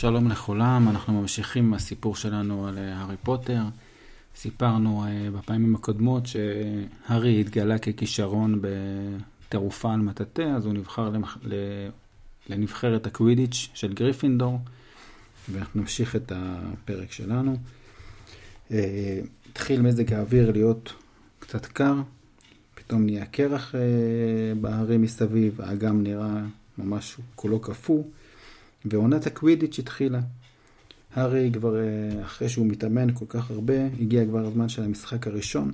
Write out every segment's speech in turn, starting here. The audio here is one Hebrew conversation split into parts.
שלום לכולם, אנחנו ממשיכים עם הסיפור שלנו על אה, הארי פוטר. סיפרנו uh, בפעמים הקודמות שהארי התגלה ככישרון בטירופה על מטאטא, אז הוא נבחר למח... לנבחרת הקווידיץ' של גריפינדור, ואנחנו נמשיך את הפרק שלנו. Uh, התחיל מזג האוויר להיות קצת קר, פתאום נהיה קרח בהרים מסביב, האגם נראה ממש כולו קפוא. ועונת הקווידיץ' התחילה. הארי כבר, אה, אחרי שהוא מתאמן כל כך הרבה, הגיע כבר הזמן של המשחק הראשון,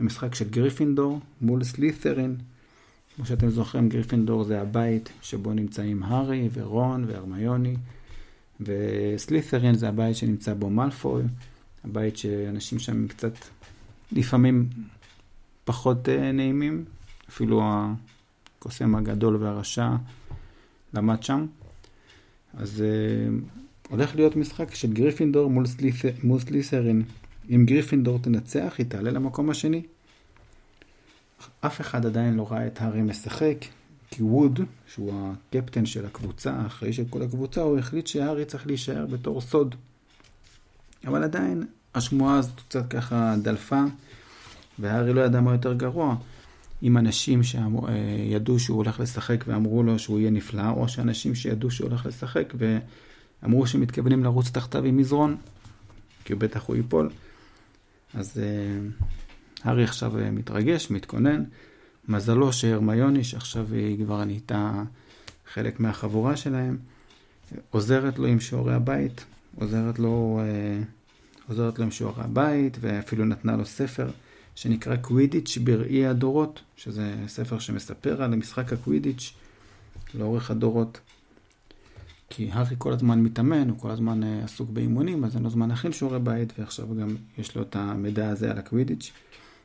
המשחק של גריפינדור מול סלית'רין. כמו שאתם זוכרים, גריפינדור זה הבית שבו נמצאים הארי ורון והרמיוני, וסלית'רין זה הבית שנמצא בו מאלפוי, הבית שאנשים שם קצת, לפעמים פחות אה, נעימים, אפילו הקוסם הגדול והרשע למד שם. אז אה, הולך להיות משחק של גריפינדור מול, סליס, מול סלית'רין. אם גריפינדור תנצח, היא תעלה למקום השני. אף אחד עדיין לא ראה את הארי משחק, כי ווד, שהוא הקפטן של הקבוצה, האחראי של כל הקבוצה, הוא החליט שהארי צריך להישאר בתור סוד. אבל עדיין, השמועה הזאת קצת ככה דלפה, והארי לא ידע מה יותר גרוע. עם אנשים שידעו שהוא הולך לשחק ואמרו לו שהוא יהיה נפלא, או שאנשים שידעו שהוא הולך לשחק ואמרו שמתכוונים לרוץ תחתיו עם מזרון, כי הוא בטח הוא ייפול. אז uh, הארי עכשיו uh, מתרגש, מתכונן. מזלו שהרמיוני, שעכשיו היא כבר נהייתה חלק מהחבורה שלהם, עוזרת לו עם שיעורי הבית, עוזרת לו, עוזרת לו עם שיעורי הבית, ואפילו נתנה לו ספר. שנקרא קווידיץ' בראי הדורות, שזה ספר שמספר על משחק הקווידיץ' לאורך הדורות. כי הארי כל הזמן מתאמן, הוא כל הזמן uh, עסוק באימונים, אז אין לו זמן להכין שיעורי בית, ועכשיו גם יש לו את המידע הזה על הקווידיץ'.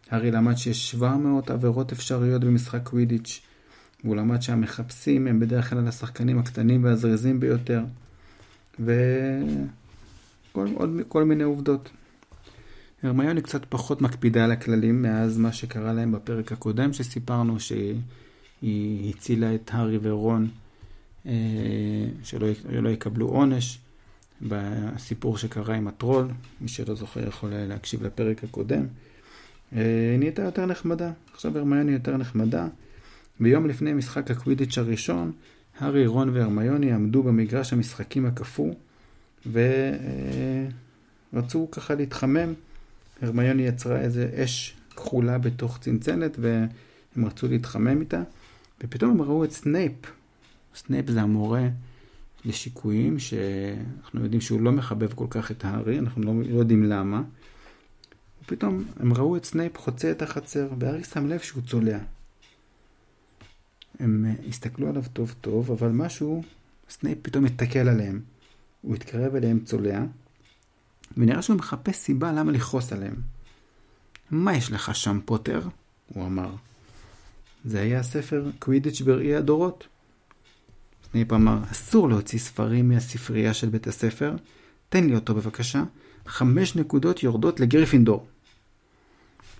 הארי למד שיש 700 עבירות אפשריות במשחק קווידיץ', והוא למד שהמחפשים הם בדרך כלל השחקנים הקטנים והזריזים ביותר, וכל מיני עובדות. הרמיוני קצת פחות מקפידה על הכללים מאז מה שקרה להם בפרק הקודם שסיפרנו שהיא הצילה את הארי ורון אה, שלא לא יקבלו עונש בסיפור שקרה עם הטרול, מי שלא זוכר יכול להקשיב לפרק הקודם. אה, היא נהייתה יותר נחמדה, עכשיו הרמיוני יותר נחמדה. ביום לפני משחק הקווידיץ' הראשון, הארי, רון והרמיוני עמדו במגרש המשחקים הקפוא ורצו ככה להתחמם. הרמיוני יצרה איזה אש כחולה בתוך צנצנת והם רצו להתחמם איתה ופתאום הם ראו את סנייפ. סנייפ זה המורה לשיקויים שאנחנו יודעים שהוא לא מחבב כל כך את הארי, אנחנו לא, לא יודעים למה. ופתאום הם ראו את סנייפ חוצה את החצר והארי שם לב שהוא צולע. הם הסתכלו עליו טוב טוב, אבל משהו, סנייפ פתאום התקל עליהם. הוא התקרב אליהם צולע, ונראה שהוא מחפש סיבה למה לכעוס עליהם. מה יש לך שם, פוטר? הוא אמר. זה היה הספר קווידיץ' בראי הדורות. סנייפ אמר, אסור להוציא ספרים מהספרייה של בית הספר, תן לי אותו בבקשה, חמש נקודות יורדות לגריפינדור.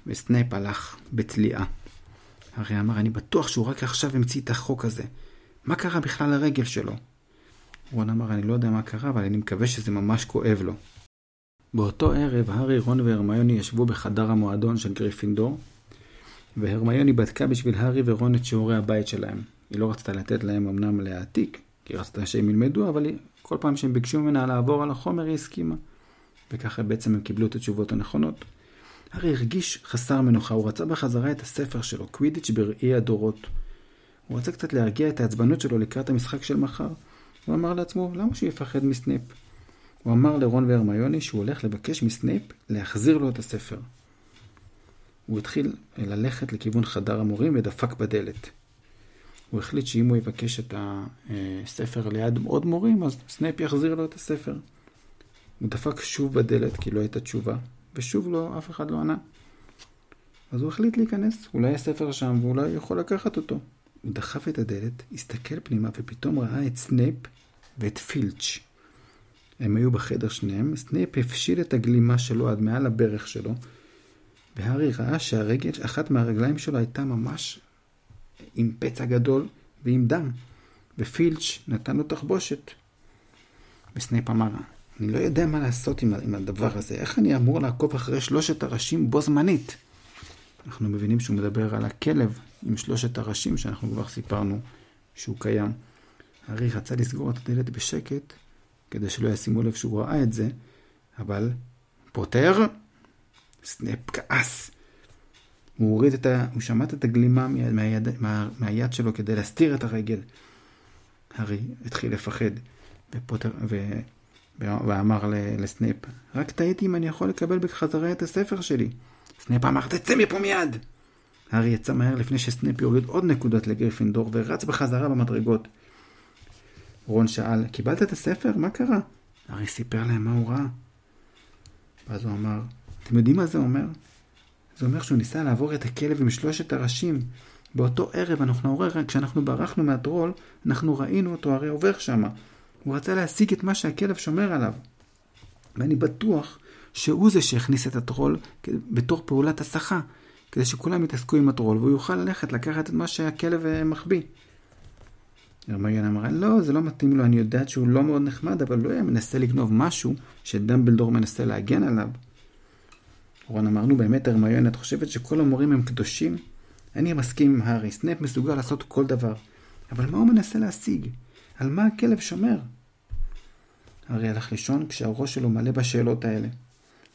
וסנייפ הלך בצליעה. הארי אמר, אני בטוח שהוא רק עכשיו המציא את החוק הזה. מה קרה בכלל לרגל שלו? רון אמר, אני לא יודע מה קרה, אבל אני מקווה שזה ממש כואב לו. באותו ערב הארי, רון והרמיוני ישבו בחדר המועדון של גריפינדור, והרמיוני בדקה בשביל הארי ורון את שיעורי הבית שלהם. היא לא רצתה לתת להם אמנם להעתיק, כי רצתה שהם ילמדו, אבל היא, כל פעם שהם ביקשו ממנה לעבור על החומר היא הסכימה. וככה בעצם הם קיבלו את התשובות הנכונות. הארי הרגיש חסר מנוחה, הוא רצה בחזרה את הספר שלו, קווידיץ' בראי הדורות. הוא רצה קצת להרגיע את העצבנות שלו לקראת המשחק של מחר. הוא אמר לעצמו, למה שהוא יפחד מסנייפ? הוא אמר לרון והרמיוני שהוא הולך לבקש מסנייפ להחזיר לו את הספר. הוא התחיל ללכת לכיוון חדר המורים ודפק בדלת. הוא החליט שאם הוא יבקש את הספר ליד עוד מורים, אז סנייפ יחזיר לו את הספר. הוא דפק שוב בדלת כי לא הייתה תשובה, ושוב לא, אף אחד לא ענה. אז הוא החליט להיכנס, אולי הספר שם ואולי הוא יכול לקחת אותו. הוא דחף את הדלת, הסתכל פנימה ופתאום ראה את סנייפ ואת פילץ'. הם היו בחדר שניהם, סנייפ הפשיל את הגלימה שלו עד מעל הברך שלו, והארי ראה שהרגל, אחת מהרגליים שלו הייתה ממש עם פצע גדול ועם דם, ופילץ' נתן לו תחבושת. וסנייפ אמר, אני לא יודע מה לעשות עם, עם הדבר הזה, איך אני אמור לעקוב אחרי שלושת הראשים בו זמנית? אנחנו מבינים שהוא מדבר על הכלב עם שלושת הראשים שאנחנו כבר סיפרנו שהוא קיים. הארי רצה לסגור את הדלת בשקט, כדי שלא ישימו לב שהוא ראה את זה, אבל פוטר, סנייפ כעס. הוא הוריד את ה... הוא שמט את הגלימה מהיד, מה, מהיד שלו כדי להסתיר את הרגל. הארי התחיל לפחד, ופוטר, ו... ואמר לסנייפ, רק תהיתי אם אני יכול לקבל בחזרה את הספר שלי. סנייפ אמר, תצא מפה מיד! הארי יצא מהר לפני שסנייפ יוריד עוד נקודות לגריפינדור ורץ בחזרה במדרגות. רון שאל, קיבלת את הספר? מה קרה? הארי סיפר להם מה הוא ראה. ואז הוא אמר, אתם יודעים מה זה אומר? זה אומר שהוא ניסה לעבור את הכלב עם שלושת הראשים. באותו ערב, אנחנו עורר, כשאנחנו ברחנו מהטרול, אנחנו ראינו אותו הרי עובר שמה. הוא רצה להשיג את מה שהכלב שומר עליו. ואני בטוח שהוא זה שהכניס את הטרול בתור פעולת הסחה, כדי שכולם יתעסקו עם הטרול, והוא יוכל ללכת לקחת את מה שהכלב אה, מחביא. הרמיון אמרה, לא, זה לא מתאים לו, אני יודעת שהוא לא מאוד נחמד, אבל לא היה מנסה לגנוב משהו שדמבלדור מנסה להגן עליו. רון אמרנו, באמת, הרמיון, את חושבת שכל המורים הם קדושים? אני מסכים עם הארי, סנאפ מסוגל לעשות כל דבר. אבל מה הוא מנסה להשיג? על מה הכלב שומר? הארי הלך לישון כשהראש שלו מלא בשאלות האלה.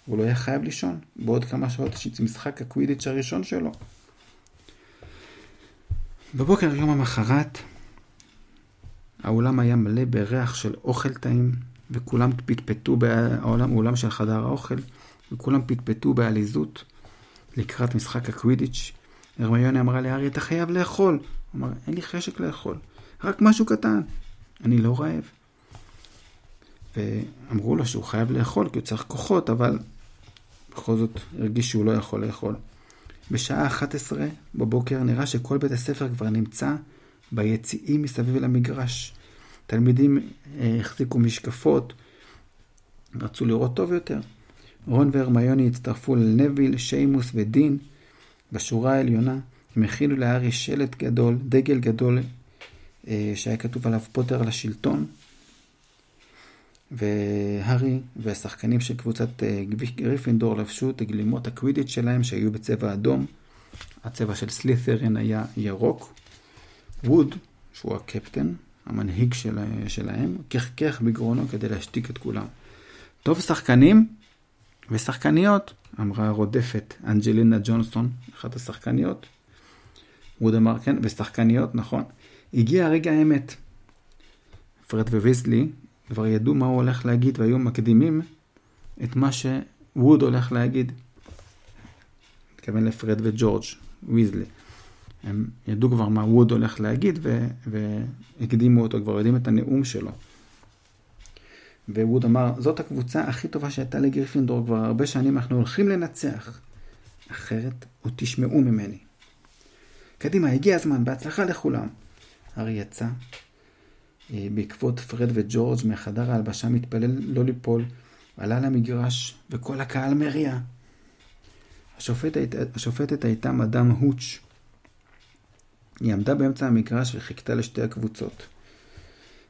הוא לא היה חייב לישון. בעוד כמה שעות יש משחק הקווידיץ' הראשון שלו. בבוקר יום המחרת, האולם היה מלא בריח של אוכל טעים, וכולם פטפטו, באולם, האולם של חדר האוכל, וכולם פטפטו בעליזות לקראת משחק הקווידיץ'. הרמיוני אמרה לארי, אתה חייב לאכול. הוא אמר, אין לי חשק לאכול, רק משהו קטן. אני לא רעב. ואמרו לו שהוא חייב לאכול כי הוא צריך כוחות, אבל בכל זאת הרגיש שהוא לא יכול לאכול. בשעה 11 בבוקר נראה שכל בית הספר כבר נמצא ביציאים מסביב למגרש. תלמידים אה, החזיקו משקפות, רצו לראות טוב יותר. רון והרמיוני הצטרפו לנביל, שיימוס ודין בשורה העליונה. הם הכינו לארי שלט גדול, דגל גדול, אה, שהיה כתוב עליו פוטר לשלטון. והארי והשחקנים של קבוצת אה, גריפינדור לבשו את גלימות הקווידיץ' שלהם שהיו בצבע אדום. הצבע של סלית'רין היה ירוק. ווד, שהוא הקפטן, המנהיג של, שלהם, כחכח בגרונו כדי להשתיק את כולם. טוב, שחקנים ושחקניות, אמרה הרודפת אנג'לינה ג'ונסון, אחת השחקניות. ווד אמר, כן, ושחקניות, נכון. הגיע רגע האמת. פרד וויזלי כבר ידעו מה הוא הולך להגיד והיו מקדימים את מה שווד הולך להגיד. מתכוון לפרד וג'ורג' ויזלי. הם ידעו כבר מה ווד הולך להגיד והקדימו אותו, כבר יודעים את הנאום שלו. וווד אמר, זאת הקבוצה הכי טובה שהייתה לגריפינדור כבר הרבה שנים, אנחנו הולכים לנצח. אחרת עוד תשמעו ממני. קדימה, הגיע הזמן, בהצלחה לכולם. הארי יצא, אה, בעקבות פרד וג'ורג' מחדר ההלבשה מתפלל לא ליפול, עלה למגרש, וכל הקהל מריע. השופטת, השופטת הייתה מדאם הוץ'. היא עמדה באמצע המגרש וחיכתה לשתי הקבוצות.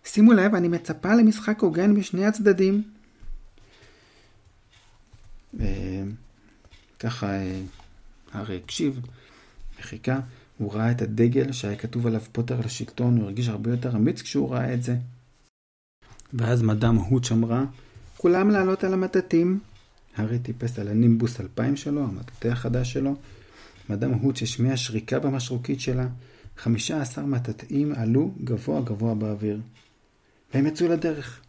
שימו לב, אני מצפה למשחק הוגן בשני הצדדים. וככה אה, הארי הקשיב וחיכה. הוא ראה את הדגל שהיה כתוב עליו פוטר לשלטון, הוא הרגיש הרבה יותר אמיץ כשהוא ראה את זה. ואז מדאם הוץ' אמרה, כולם לעלות על המטאטאים. הארי טיפס על הנימבוס 2000 שלו, המטאטה החדש שלו. מדאם הוץ' השמיעה שריקה במשרוקית שלה. 15 מטאטאים עלו גבוה גבוה באוויר. והם יצאו לדרך.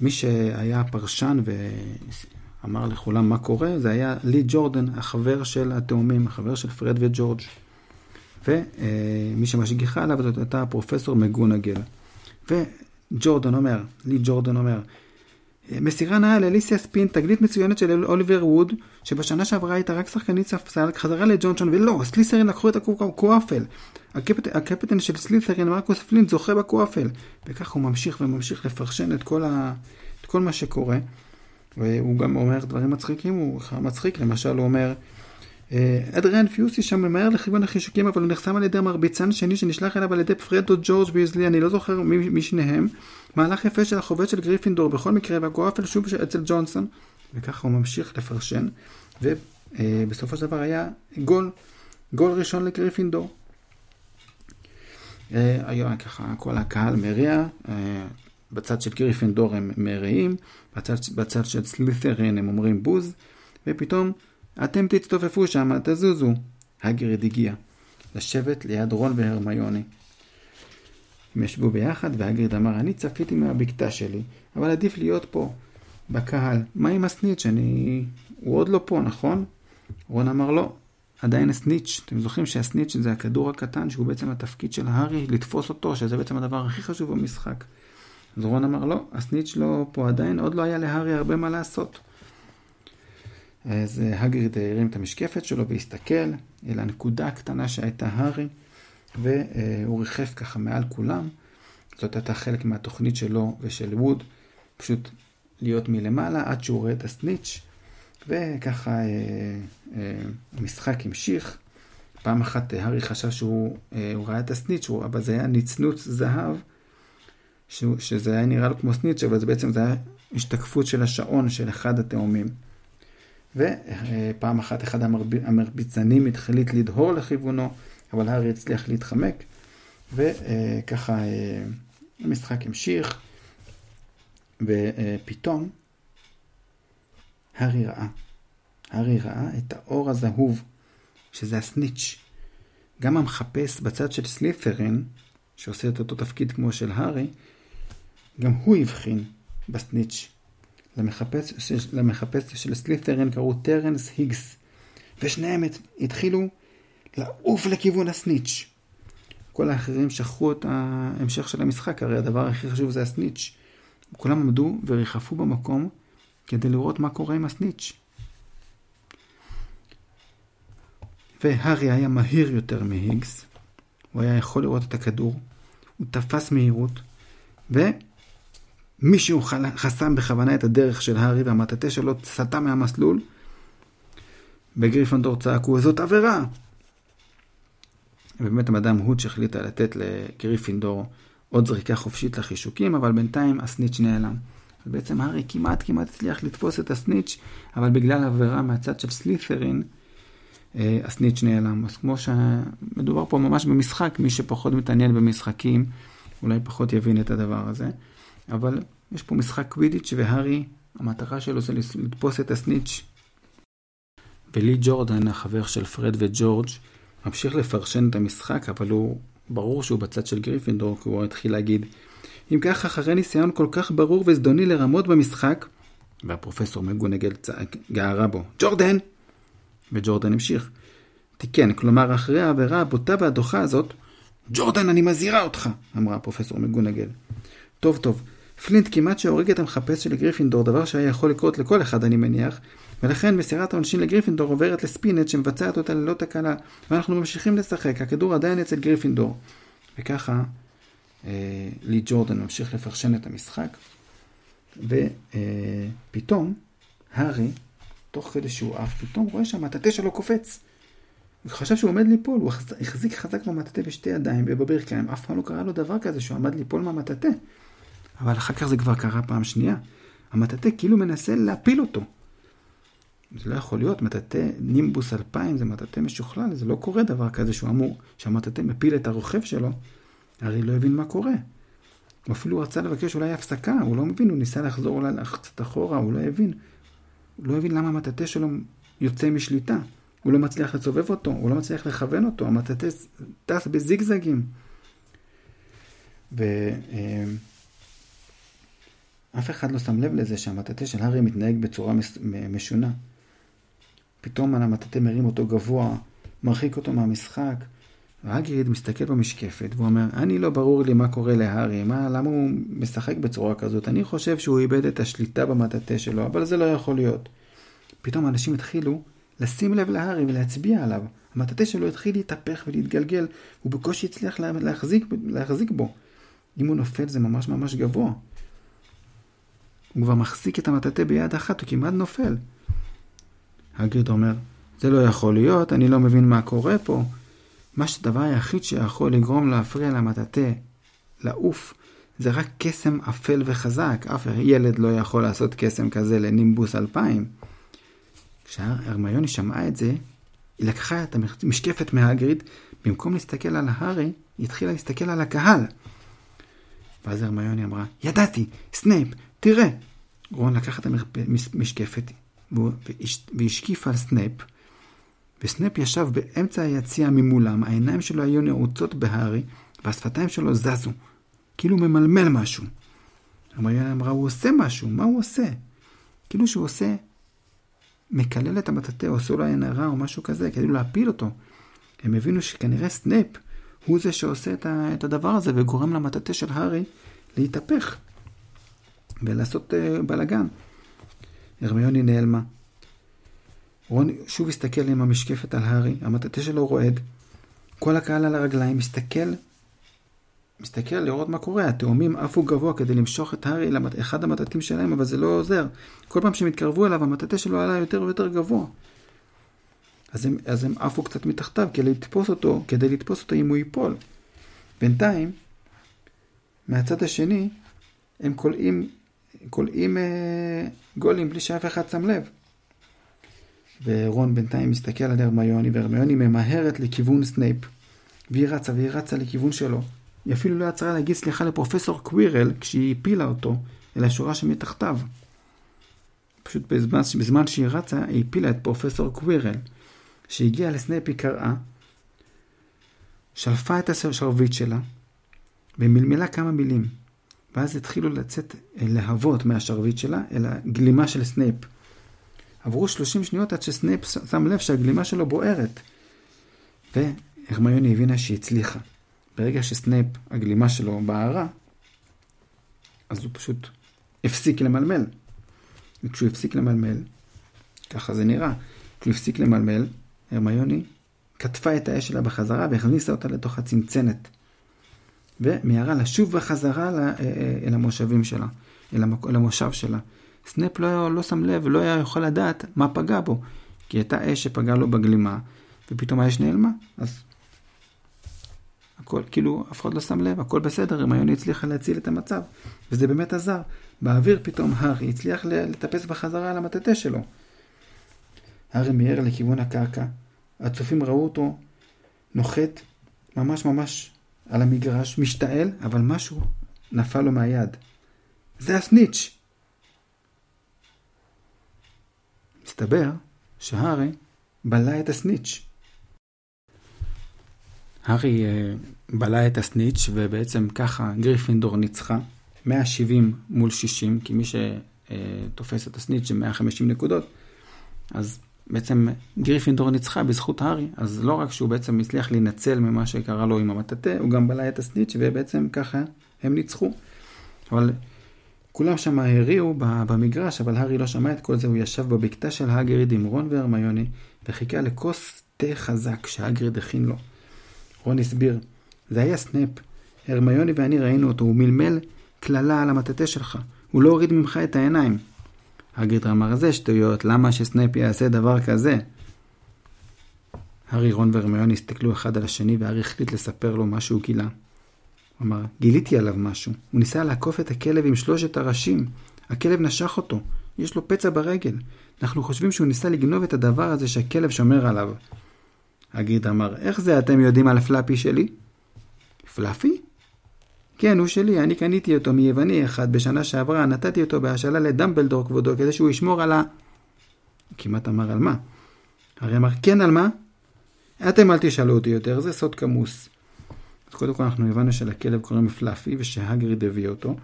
מי שהיה פרשן ואמר לכולם מה קורה, זה היה לי ג'ורדן, החבר של התאומים, החבר של פרד וג'ורג'. ומי שמשגיחה עליו זאת הייתה פרופסור מקגונגל. וג'ורדן אומר, לי ג'ורדן אומר, מסירה נאה לאליסיה ספינט, תגלית מצוינת של אוליבר ווד, שבשנה שעברה הייתה רק שחקנית ספסל, חזרה לג'ונסון, ולא, סלית'רין לקחו את הקוואפל. הקפט, הקפטן של סלית'רין, מרקוס פלינט, זוכה בקוואפל. וכך הוא ממשיך וממשיך לפרשן את כל, ה, את כל מה שקורה. והוא גם אומר דברים מצחיקים, הוא מצחיק, למשל הוא אומר, אדריאן פיוסי שם ממהר לכיוון החישוקים, אבל הוא נחסם על ידי המרביצן השני שנשלח אליו על ידי פרד וג'ורג' ויזלי, אני לא זוכר מי, מי משניהם. מהלך יפה של החובט של גריפינדור בכל מקרה, והקוואפל שוב אצל ג'ונסון, וככה הוא ממשיך לפרשן, ובסופו של דבר היה גול, גול ראשון לגריפינדור. היום ככה כל הקהל מריע, בצד של גריפינדור הם מריעים, בצד, בצד של סלית'רין הם אומרים בוז, ופתאום אתם תצטופפו שם, תזוזו. האגריד הגיע, לשבת ליד רון והרמיוני. הם ישבו ביחד, והגריד אמר, אני צפיתי מהבקתה שלי, אבל עדיף להיות פה, בקהל. מה עם הסניץ'? אני... הוא עוד לא פה, נכון? רון אמר, לא, עדיין הסניץ'. אתם זוכרים שהסניץ' זה הכדור הקטן, שהוא בעצם התפקיד של הארי, לתפוס אותו, שזה בעצם הדבר הכי חשוב במשחק. אז רון אמר, לא, הסניץ' לא פה עדיין, עוד לא היה להארי הרבה מה לעשות. אז אה, הגריד הרים את המשקפת שלו והסתכל אל הנקודה הקטנה שהייתה הארי, והוא ריחף ככה מעל כולם. זאת הייתה חלק מהתוכנית שלו ושל ווד, פשוט להיות מלמעלה עד שהוא רואה את הסניץ', וככה אה, אה, המשחק המשיך. פעם אחת הארי חשב שהוא ראה את הסניץ', אבל זה היה נצנוץ זהב, שזה היה נראה לו כמו סניץ', אבל זה בעצם זה היה השתקפות של השעון של אחד התאומים. ופעם אחת אחד המרביצנים התחליט לדהור לכיוונו, אבל הארי הצליח להתחמק, וככה אה, המשחק המשיך, ופתאום הארי ראה, הארי ראה את האור הזהוב, שזה הסניץ'. גם המחפש בצד של סליפרין, שעושה את אותו תפקיד כמו של הארי, גם הוא הבחין בסניץ'. למחפש, של סלית'רן קראו טרנס היגס, ושניהם התחילו לעוף לכיוון הסניץ'. כל האחרים שכחו את ההמשך של המשחק, הרי הדבר הכי חשוב זה הסניץ'. כולם עמדו וריחפו במקום כדי לראות מה קורה עם הסניץ'. והארי היה מהיר יותר מהיגס, הוא היה יכול לראות את הכדור, הוא תפס מהירות, ו... מישהו חסם בכוונה את הדרך של הארי והמטאטה שלו סטה מהמסלול. בגריפונדור צעקו, זאת עבירה! ובאמת המדאם הוץ' החליטה לתת לגריפינדור עוד זריקה חופשית לחישוקים, אבל בינתיים הסניץ' נעלם. ובעצם הארי כמעט כמעט הצליח לתפוס את הסניץ', אבל בגלל עבירה מהצד של סלית'רין, אה, הסניץ' נעלם. אז כמו שמדובר פה ממש במשחק, מי שפחות מתעניין במשחקים, אולי פחות יבין את הדבר הזה. אבל יש פה משחק קווידיץ' והארי, המטרה שלו זה לתפוס את הסניץ'. ולי ג'ורדן, החבר של פרד וג'ורג', ממשיך לפרשן את המשחק, אבל הוא, ברור שהוא בצד של גריפינדור, כי הוא התחיל להגיד, אם כך, אחרי ניסיון כל כך ברור וזדוני לרמות במשחק, והפרופסור מקגונגל צעק, גערה בו, ג'ורדן! וג'ורדן המשיך. תיקן, כלומר, אחרי העבירה הבוטה והדוחה הזאת, ג'ורדן, אני מזהירה אותך, אמרה הפרופסור מקגונגל. טוב, טוב. פלינט כמעט שהורג את המחפש של גריפינדור, דבר שהיה יכול לקרות לכל אחד אני מניח, ולכן מסירת העונשין לגריפינדור עוברת לספינט שמבצעת אותה ללא תקלה, ואנחנו ממשיכים לשחק, הכדור עדיין אצל גריפינדור. וככה אה, לי ג'ורדן ממשיך לפרשן את המשחק, ופתאום אה, הארי, תוך כדי שהוא עף, פתאום רואה שהמטאטה שלו קופץ. הוא חשב שהוא עומד ליפול, הוא החזיק חזק במטאטה בשתי ידיים ובברכיים, אף פעם לא קרה לו דבר כזה שהוא עמד ליפול מהמטאטה. אבל אחר כך זה כבר קרה פעם שנייה. המטאטה כאילו מנסה להפיל אותו. זה לא יכול להיות, מטאטה נימבוס 2000 זה מטאטה משוכלל, זה לא קורה דבר כזה שהוא אמור, שהמטאטה מפיל את הרוכב שלו, הרי לא הבין מה קורה. הוא אפילו רצה לבקש אולי הפסקה, הוא לא מבין, הוא ניסה לחזור אולי קצת אחורה, הוא לא הבין. הוא לא הבין למה המטאטה שלו יוצא משליטה. הוא לא מצליח לסובב אותו, הוא לא מצליח לכוון אותו, המטאטה טס בזיגזגים. ו... אף אחד לא שם לב לזה שהמטאטה של הארי מתנהג בצורה משונה. פתאום המטאטה מרים אותו גבוה, מרחיק אותו מהמשחק, והגריד מסתכל במשקפת והוא אומר, אני לא ברור לי מה קורה להארי, מה, למה הוא משחק בצורה כזאת? אני חושב שהוא איבד את השליטה במטאטה שלו, אבל זה לא יכול להיות. פתאום אנשים התחילו לשים לב להארי ולהצביע עליו. המטאטה שלו התחיל להתהפך ולהתגלגל, הוא בקושי הצליח להחזיק, להחזיק בו. אם הוא נופל זה ממש ממש גבוה. הוא כבר מחזיק את המטאטה ביד אחת, הוא כמעט נופל. הגריד אומר, זה לא יכול להיות, אני לא מבין מה קורה פה. מה שהדבר היחיד שיכול לגרום להפריע למטאטה לעוף, זה רק קסם אפל וחזק. אף ילד לא יכול לעשות קסם כזה לנימבוס 2000. כשהרמיוני שמעה את זה, היא לקחה את המשקפת מהאגריד, במקום להסתכל על הארי, היא התחילה להסתכל על הקהל. ואז הרמיוני אמרה, ידעתי, סנייפ, תראה. רון לקח את המשקפת והשקיף על סנייפ, וסנייפ ישב באמצע היציע ממולם, העיניים שלו היו נעוצות בהארי, והשפתיים שלו זזו, כאילו ממלמל משהו. הרמיוני אמרה, הוא עושה משהו, מה הוא עושה? כאילו שהוא עושה, מקלל את המטאטה, עושה לו עין הרע או משהו כזה, כאילו להפיל אותו. הם הבינו שכנראה סנייפ הוא זה שעושה את הדבר הזה וגורם למטאטה של הארי להתהפך ולעשות אה, בלאגן. הרמיוני נעלמה. רון שוב הסתכל עם המשקפת על הארי, המטאטה שלו רועד. כל הקהל על הרגליים מסתכל, מסתכל לראות מה קורה. התאומים עפו גבוה כדי למשוך את הארי לאחד המטאטים שלהם, אבל זה לא עוזר. כל פעם שהם התקרבו אליו, המטאטה שלו עלה יותר ויותר גבוה. אז הם, אז הם עפו קצת מתחתיו כדי לתפוס אותו, כדי לתפוס אותו אם הוא ייפול. בינתיים, מהצד השני, הם קולעים, קולעים אה, גולים בלי שאף אחד שם לב. ורון בינתיים מסתכל על הרמיוני, והרמיוני ממהרת לכיוון סנייפ. והיא רצה, והיא רצה לכיוון שלו. היא אפילו לא עצרה להגיד סליחה לפרופסור קווירל כשהיא הפילה אותו אל השורה שמתחתיו. פשוט בזמן, בזמן שהיא רצה, היא הפילה את פרופסור קווירל. כשהגיעה לסנייפ היא קראה, שלפה את השרביט שלה, ומלמלה כמה מילים. ואז התחילו לצאת להבות מהשרביט שלה אל הגלימה של סנייפ. עברו 30 שניות עד שסנייפ שם לב שהגלימה שלו בוערת. והרמיוני הבינה שהיא הצליחה. ברגע שסנייפ, הגלימה שלו בערה, אז הוא פשוט הפסיק למלמל. וכשהוא הפסיק למלמל, ככה זה נראה, כשהוא הפסיק למלמל, הרמיוני כתפה את האש שלה בחזרה והכניסה אותה לתוך הצנצנת. ומיהרה לשוב בחזרה אה, אה, אל המושבים שלה, אל, המושב שלה. סנאפ לא, לא שם לב ולא היה יכול לדעת מה פגע בו, כי הייתה אש שפגעה לו בגלימה, ופתאום האש נעלמה, אז הכל, כאילו, אף אחד לא שם לב, הכל בסדר, הרמיוני הצליחה להציל את המצב, וזה באמת עזר. באוויר פתאום הארי הצליח לטפס בחזרה על המטאטה שלו. הארי מיהר לכיוון הקרקע, הצופים ראו אותו נוחת ממש ממש על המגרש, משתעל, אבל משהו נפל לו מהיד. זה הסניץ'. מסתבר שהארי בלע את הסניץ'. הארי uh, בלע את הסניץ', ובעצם ככה גריפינדור ניצחה 170 מול 60, כי מי שתופס את הסניץ' זה 150 נקודות, אז בעצם גריפינדור ניצחה בזכות הארי, אז לא רק שהוא בעצם הצליח להינצל ממה שקרה לו עם המטאטה, הוא גם בלע את הסניץ' ובעצם ככה הם ניצחו. אבל כולם שם הריעו במגרש, אבל הארי לא שמע את כל זה, הוא ישב בבקתה של האגריד עם רון והרמיוני, וחיכה לכוס תה חזק שהאגריד הכין לו. רון הסביר, זה היה סנייפ. הרמיוני ואני ראינו אותו, הוא מלמל קללה על המטאטה שלך. הוא לא הוריד ממך את העיניים. האגריד אמר, זה שטויות, למה שסנייפ יעשה דבר כזה? הארי, רון והרמיוני הסתכלו אחד על השני, והארי החליט לספר לו מה שהוא גילה. הוא אמר, גיליתי עליו משהו. הוא ניסה לעקוף את הכלב עם שלושת הראשים. הכלב נשך אותו. יש לו פצע ברגל. אנחנו חושבים שהוא ניסה לגנוב את הדבר הזה שהכלב שומר עליו. הגיד אמר, איך זה אתם יודעים על הפלאפי שלי? פלאפי? כן, הוא שלי, אני קניתי אותו מיווני אחד בשנה שעברה, נתתי אותו בהשאלה לדמבלדור כבודו, כדי שהוא ישמור על ה... כמעט אמר על מה. הרי אמר, כן, על מה? אתם אל תשאלו אותי יותר, זה סוד כמוס. אז קודם כל אנחנו הבנו שלכלב קוראים פלאפי ושהגריד הביא אותו,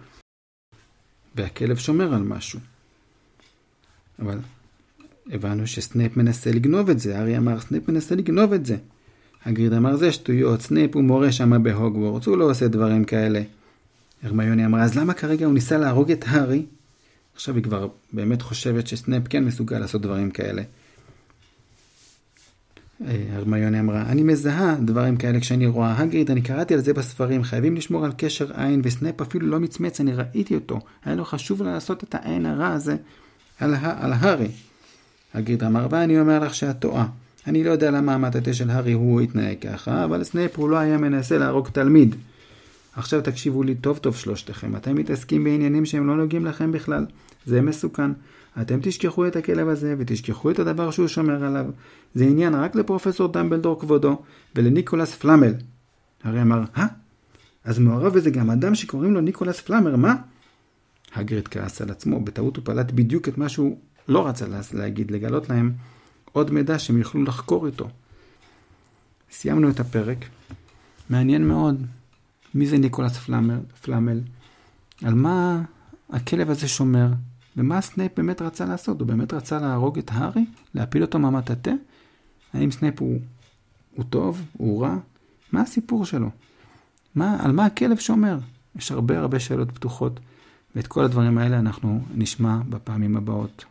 והכלב שומר על משהו. אבל הבנו שסנייפ מנסה לגנוב את זה, הארי אמר, סנייפ מנסה לגנוב את זה. האגריד אמר זה שטויות, סנייפ הוא מורה שם בהוגוורטס, הוא לא עושה דברים כאלה. הרמיוני אמרה, אז למה כרגע הוא ניסה להרוג את הארי? עכשיו היא כבר באמת חושבת שסנייפ כן מסוגל לעשות דברים כאלה. אה, הרמיוני אמרה, אני מזהה דברים כאלה כשאני רואה, האגריד, אני קראתי על זה בספרים, חייבים לשמור על קשר עין, וסנייפ אפילו לא מצמץ, אני ראיתי אותו. היה לו חשוב לעשות את העין הרע הזה על, על הארי. האגריד אמר, ואני אומר לך שאת טועה. אני לא יודע למה המטאטה של הארי הוא התנהג ככה, אבל סנייפ הוא לא היה מנסה להרוג תלמיד. עכשיו תקשיבו לי טוב טוב שלושתכם, אתם מתעסקים בעניינים שהם לא נוגעים לכם בכלל. זה מסוכן. אתם תשכחו את הכלב הזה ותשכחו את הדבר שהוא שומר עליו. זה עניין רק לפרופסור דמבלדור כבודו ולניקולס פלאמל. הארי אמר, אה? אז מעורב בזה גם אדם שקוראים לו ניקולס פלמר, מה? האגריד כעס על עצמו, בטעות הוא פלט בדיוק את מה שהוא לא רצה להגיד, לגלות להם עוד מידע שהם יוכלו לחקור איתו. סיימנו את הפרק. מעניין מאוד. מי זה ניקולס פלמר, פלאמל? על מה הכלב הזה שומר? ומה סנייפ באמת רצה לעשות? הוא באמת רצה להרוג את הארי? להפיל אותו מהמטאטה? האם סנייפ הוא, הוא טוב? הוא רע? מה הסיפור שלו? מה, על מה הכלב שומר? יש הרבה הרבה שאלות פתוחות, ואת כל הדברים האלה אנחנו נשמע בפעמים הבאות.